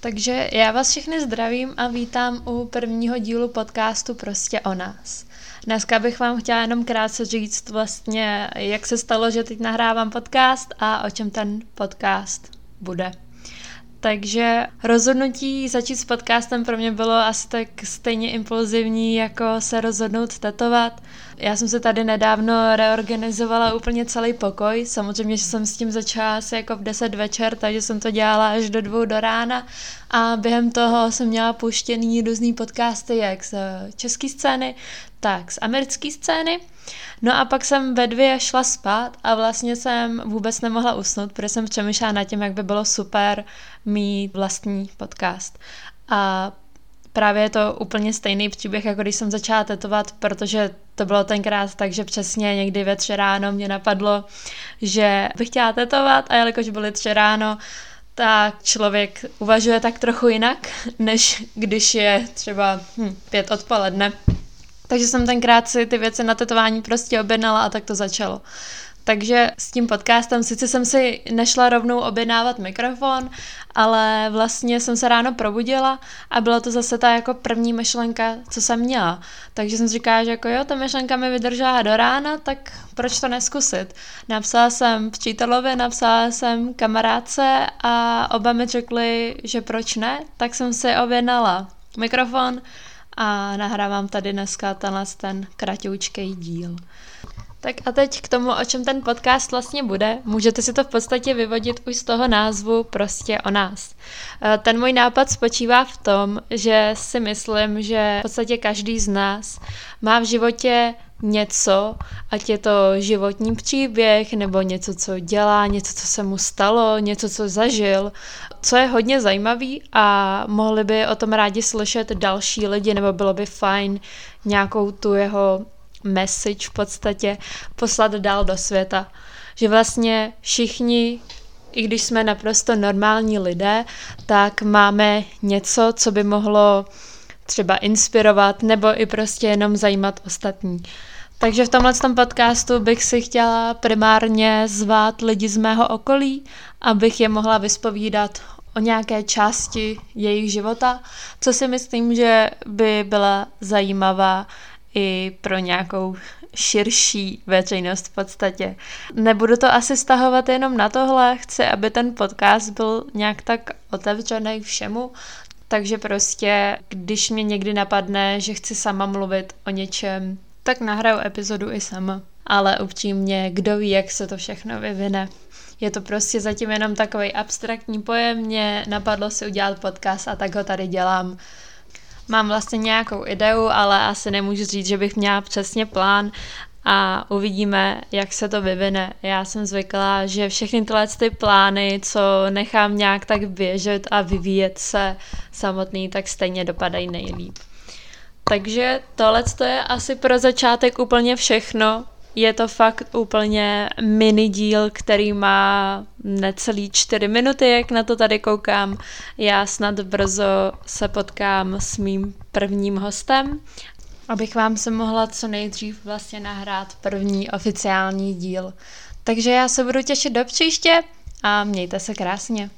Takže já vás všechny zdravím a vítám u prvního dílu podcastu Prostě o nás. Dneska bych vám chtěla jenom krátce říct vlastně, jak se stalo, že teď nahrávám podcast a o čem ten podcast bude. Takže rozhodnutí začít s podcastem pro mě bylo asi tak stejně impulzivní, jako se rozhodnout tetovat. Já jsem se tady nedávno reorganizovala úplně celý pokoj. Samozřejmě, že jsem s tím začala asi jako v 10 večer, takže jsem to dělala až do dvou do rána a během toho jsem měla puštěný různý podcasty, jak z české scény, tak z americké scény. No a pak jsem ve dvě šla spát a vlastně jsem vůbec nemohla usnout, protože jsem přemýšlela nad tím, jak by bylo super mít vlastní podcast. A právě je to úplně stejný příběh, jako když jsem začala tetovat, protože to bylo tenkrát tak, že přesně někdy ve tři ráno mě napadlo, že bych chtěla tetovat a jelikož byly tři ráno, tak člověk uvažuje tak trochu jinak, než když je třeba hm, pět odpoledne. Takže jsem tenkrát si ty věci na tetování prostě objednala a tak to začalo. Takže s tím podcastem sice jsem si nešla rovnou objednávat mikrofon, ale vlastně jsem se ráno probudila a byla to zase ta jako první myšlenka, co jsem měla. Takže jsem si říkala, že jako jo, ta myšlenka mi vydržela do rána, tak proč to neskusit? Napsala jsem přítelovi, napsala jsem kamarádce a oba mi řekli, že proč ne, tak jsem si objednala mikrofon a nahrávám tady dneska tenhle ten kratoučkej díl. Tak a teď k tomu, o čem ten podcast vlastně bude. Můžete si to v podstatě vyvodit už z toho názvu prostě o nás. Eh, ten můj nápad spočívá v tom, že si myslím, že v podstatě každý z nás má v životě něco, ať je to životní příběh, nebo něco, co dělá, něco, co se mu stalo, něco, co zažil, co je hodně zajímavý a mohli by o tom rádi slyšet další lidi, nebo bylo by fajn nějakou tu jeho message v podstatě poslat dál do světa. Že vlastně všichni, i když jsme naprosto normální lidé, tak máme něco, co by mohlo třeba inspirovat nebo i prostě jenom zajímat ostatní. Takže v tomhle tom podcastu bych si chtěla primárně zvát lidi z mého okolí, abych je mohla vyspovídat o nějaké části jejich života, co si myslím, že by byla zajímavá i pro nějakou širší veřejnost v podstatě. Nebudu to asi stahovat jenom na tohle, chci, aby ten podcast byl nějak tak otevřený všemu, takže prostě, když mě někdy napadne, že chci sama mluvit o něčem, tak nahraju epizodu i sama. Ale upřímně, kdo ví, jak se to všechno vyvine. Je to prostě zatím jenom takový abstraktní pojem, mě napadlo si udělat podcast a tak ho tady dělám. Mám vlastně nějakou ideu, ale asi nemůžu říct, že bych měla přesně plán a uvidíme, jak se to vyvine. Já jsem zvyklá, že všechny tyhle ty plány, co nechám nějak tak běžet a vyvíjet se samotný, tak stejně dopadají nejlíp. Takže tohle je asi pro začátek úplně všechno. Je to fakt úplně mini díl, který má necelý čtyři minuty, jak na to tady koukám. Já snad brzo se potkám s mým prvním hostem, abych vám se mohla co nejdřív vlastně nahrát první oficiální díl. Takže já se budu těšit do příště a mějte se krásně.